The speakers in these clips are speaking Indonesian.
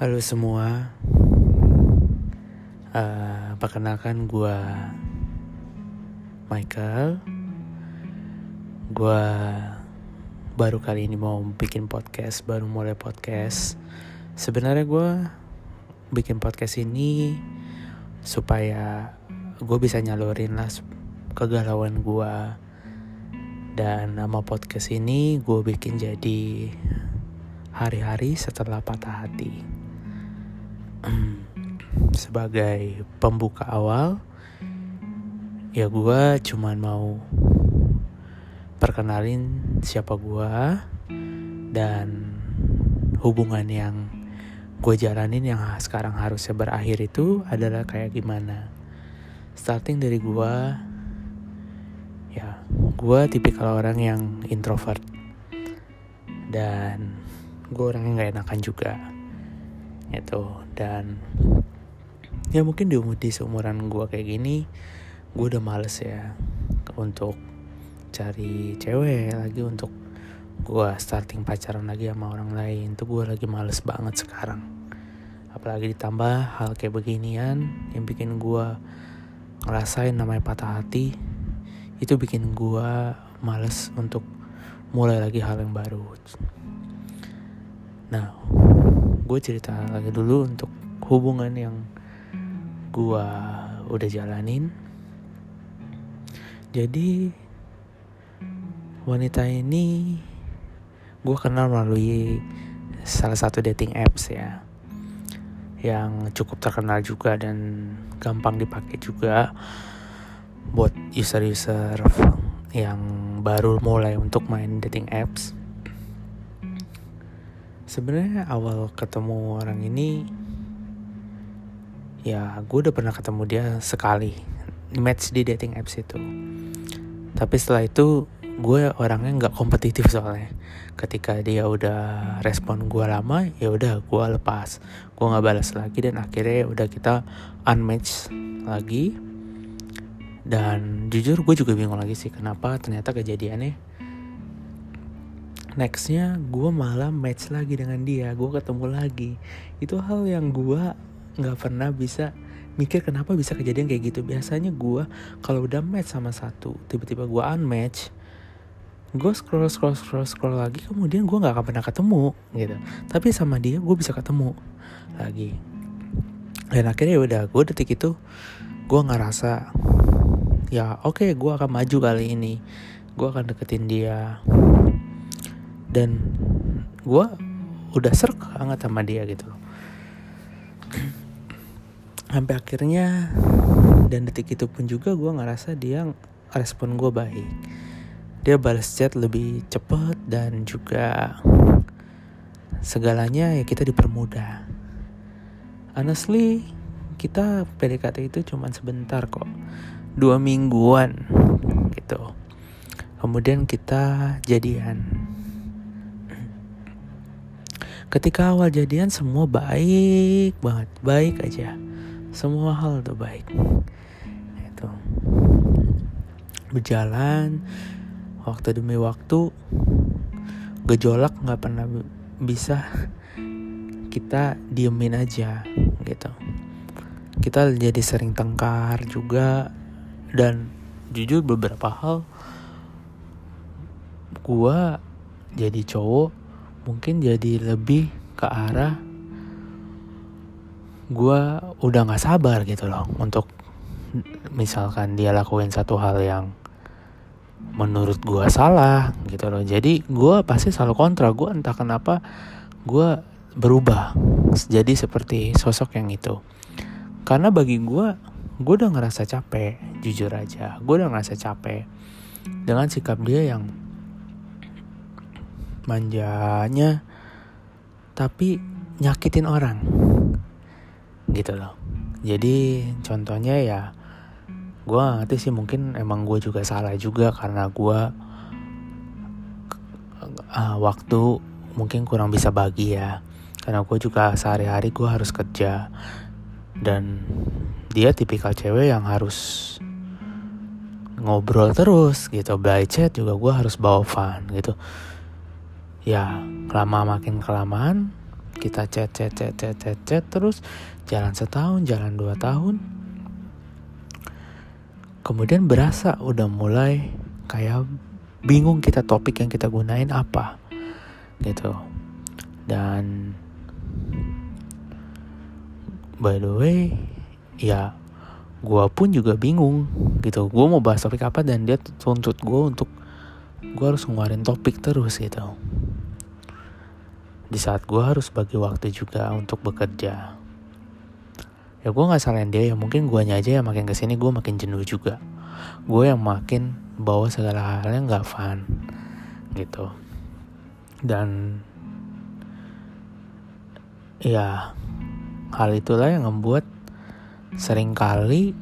Halo semua, uh, perkenalkan gue Michael. Gue baru kali ini mau bikin podcast, baru mulai podcast. Sebenarnya gue bikin podcast ini supaya gue bisa nyalurin lah kegalauan gue dan nama podcast ini gue bikin jadi hari-hari setelah patah hati sebagai pembuka awal ya gue cuman mau perkenalin siapa gue dan hubungan yang gue jalanin yang sekarang harusnya berakhir itu adalah kayak gimana. Starting dari gue ya gue tipikal orang yang introvert dan gue orangnya nggak enakan juga itu dan ya mungkin di umur di seumuran gue kayak gini gue udah males ya untuk cari cewek lagi untuk gue starting pacaran lagi sama orang lain. Tuh gue lagi males banget sekarang. Apalagi ditambah hal kayak beginian yang bikin gue ngerasain namanya patah hati itu bikin gue males untuk mulai lagi hal yang baru. Nah gue cerita lagi dulu untuk hubungan yang gue udah jalanin jadi wanita ini gue kenal melalui salah satu dating apps ya yang cukup terkenal juga dan gampang dipakai juga buat user-user yang baru mulai untuk main dating apps. Sebenarnya awal ketemu orang ini ya gue udah pernah ketemu dia sekali match di dating apps itu. Tapi setelah itu gue orangnya nggak kompetitif soalnya. Ketika dia udah respon gue lama, ya udah gue lepas. Gue nggak balas lagi dan akhirnya udah kita unmatch lagi dan jujur gue juga bingung lagi sih kenapa ternyata kejadiannya nextnya gue malah match lagi dengan dia gue ketemu lagi. Itu hal yang gue nggak pernah bisa mikir kenapa bisa kejadian kayak gitu. Biasanya gue kalau udah match sama satu tiba-tiba gue unmatch gue scroll scroll scroll scroll lagi kemudian gue nggak akan pernah ketemu gitu. Tapi sama dia gue bisa ketemu lagi. Dan akhirnya ya udah gue detik itu gue ngerasa ya oke okay, gue akan maju kali ini. Gue akan deketin dia dan gue udah serk banget sama dia gitu. Sampai akhirnya dan detik itu pun juga gue ngerasa dia respon gue baik. Dia balas chat lebih cepet dan juga segalanya ya kita dipermudah. Honestly kita PDKT itu cuma sebentar kok. Dua mingguan gitu. Kemudian kita jadian ketika awal jadian semua baik banget. Baik aja. Semua hal tuh baik. Itu berjalan. Waktu demi waktu gejolak nggak pernah bisa kita diemin aja gitu. Kita jadi sering tengkar juga dan jujur beberapa hal gue jadi cowok mungkin jadi lebih ke arah gue udah nggak sabar gitu loh untuk misalkan dia lakuin satu hal yang menurut gue salah gitu loh. Jadi gue pasti selalu kontra gue entah kenapa gue berubah jadi seperti sosok yang itu. Karena bagi gue gue udah ngerasa capek jujur aja gue udah ngerasa capek dengan sikap dia yang manjanya tapi nyakitin orang. Gitu loh. Jadi contohnya ya gue ngerti sih mungkin emang gue juga salah juga karena gue uh, waktu mungkin kurang bisa bagi ya. Karena gue juga sehari-hari gue harus kerja. Dan dia tipikal cewek yang harus ngobrol terus gitu. By chat juga gue harus bawa fun gitu ya lama makin kelamaan kita chat chat chat chat chat chat terus. Jalan setahun jalan dua tahun. Kemudian berasa udah mulai kayak bingung kita topik yang kita gunain apa gitu. Dan by the way ya gue pun juga bingung gitu. Gue mau bahas topik apa dan dia tuntut gue untuk gue harus ngeluarin topik terus gitu di saat gue harus bagi waktu juga untuk bekerja. Ya gue nggak salahin dia ya mungkin gue aja yang makin ke sini gue makin jenuh juga. Gue yang makin bawa segala hal yang nggak fun gitu. Dan ya hal itulah yang membuat sering kali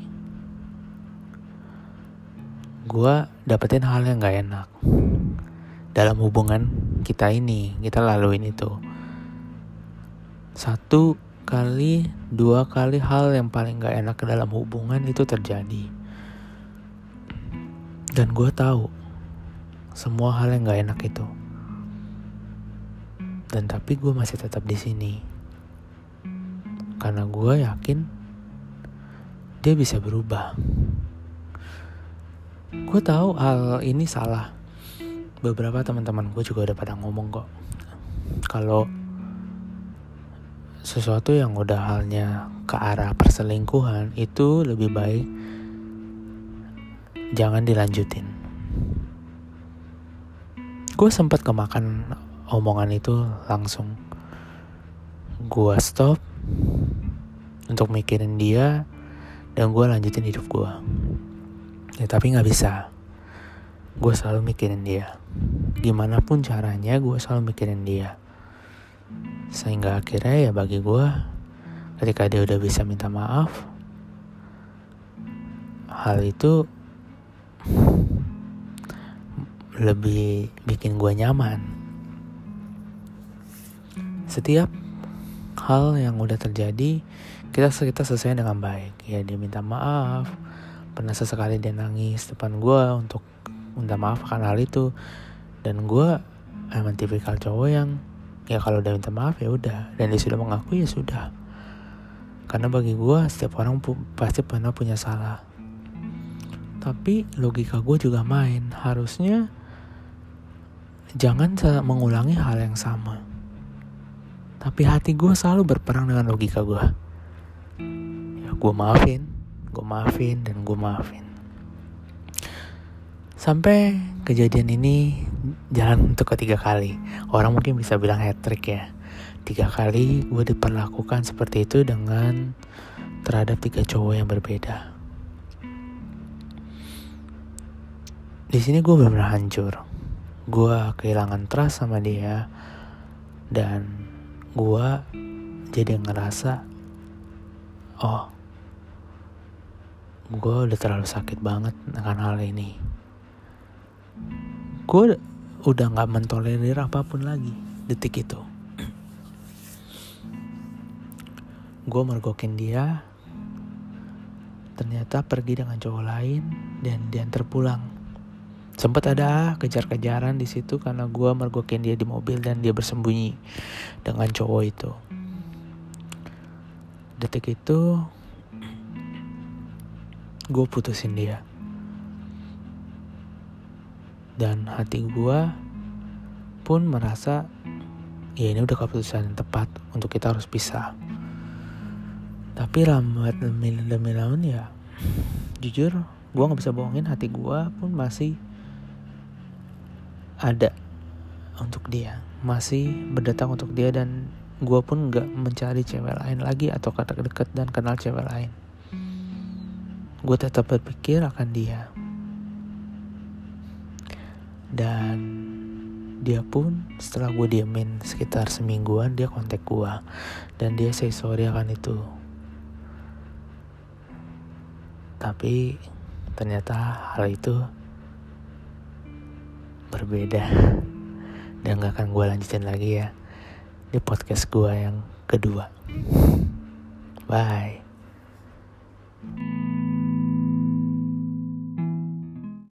gue dapetin hal yang gak enak dalam hubungan kita ini kita laluin itu satu kali dua kali hal yang paling gak enak dalam hubungan itu terjadi dan gue tahu semua hal yang gak enak itu dan tapi gue masih tetap di sini karena gue yakin dia bisa berubah. Gue tahu hal ini salah. Beberapa teman-teman gue juga udah pada ngomong kok. Kalau sesuatu yang udah halnya ke arah perselingkuhan itu lebih baik jangan dilanjutin. Gue sempat kemakan omongan itu langsung. Gue stop untuk mikirin dia dan gue lanjutin hidup gue ya tapi nggak bisa gue selalu mikirin dia. Gimana pun caranya gue selalu mikirin dia. Sehingga akhirnya ya bagi gue ketika dia udah bisa minta maaf hal itu lebih bikin gue nyaman. Setiap hal yang udah terjadi kita kita selesai dengan baik. Ya dia minta maaf pernah sesekali dia nangis depan gue untuk minta maaf akan hal itu. Dan gue emang tipikal cowok yang ya kalau udah minta maaf ya udah. Dan dia sudah mengakui ya sudah. Karena bagi gue setiap orang pu pasti pernah punya salah. Tapi logika gue juga main. Harusnya jangan mengulangi hal yang sama. Tapi hati gue selalu berperang dengan logika gue gue maafin gue maafin dan gue maafin sampai kejadian ini jalan untuk ketiga kali. Orang mungkin bisa bilang hat trick ya. Tiga kali gue diperlakukan seperti itu dengan terhadap tiga cowok yang berbeda. Di sini gue benar-benar hancur. Gue kehilangan trust sama dia dan gue jadi ngerasa oh gue udah terlalu sakit banget dengan hal ini gue udah gak mentolerir apa pun lagi detik itu. Gue mergokin dia ternyata pergi dengan cowok lain dan dia terpulang sempat ada kejar-kejaran di situ karena gue mergokin dia di mobil dan dia bersembunyi dengan cowok itu. Detik itu gue putusin dia dan hati gue pun merasa ya ini udah keputusan yang tepat untuk kita harus pisah. Tapi lambat demi demi laun ya jujur gue nggak bisa bohongin hati gue pun masih ada untuk dia. Masih berdatang untuk dia dan gue pun nggak mencari cewek lain lagi atau kata deket dan kenal cewek lain. Gue tetap berpikir akan dia dan dia pun setelah gue diemin sekitar semingguan dia kontak gue dan dia say sorry akan itu. Tapi ternyata hal itu berbeda. Dan gak akan gue lanjutin lagi ya di podcast gue yang kedua. Bye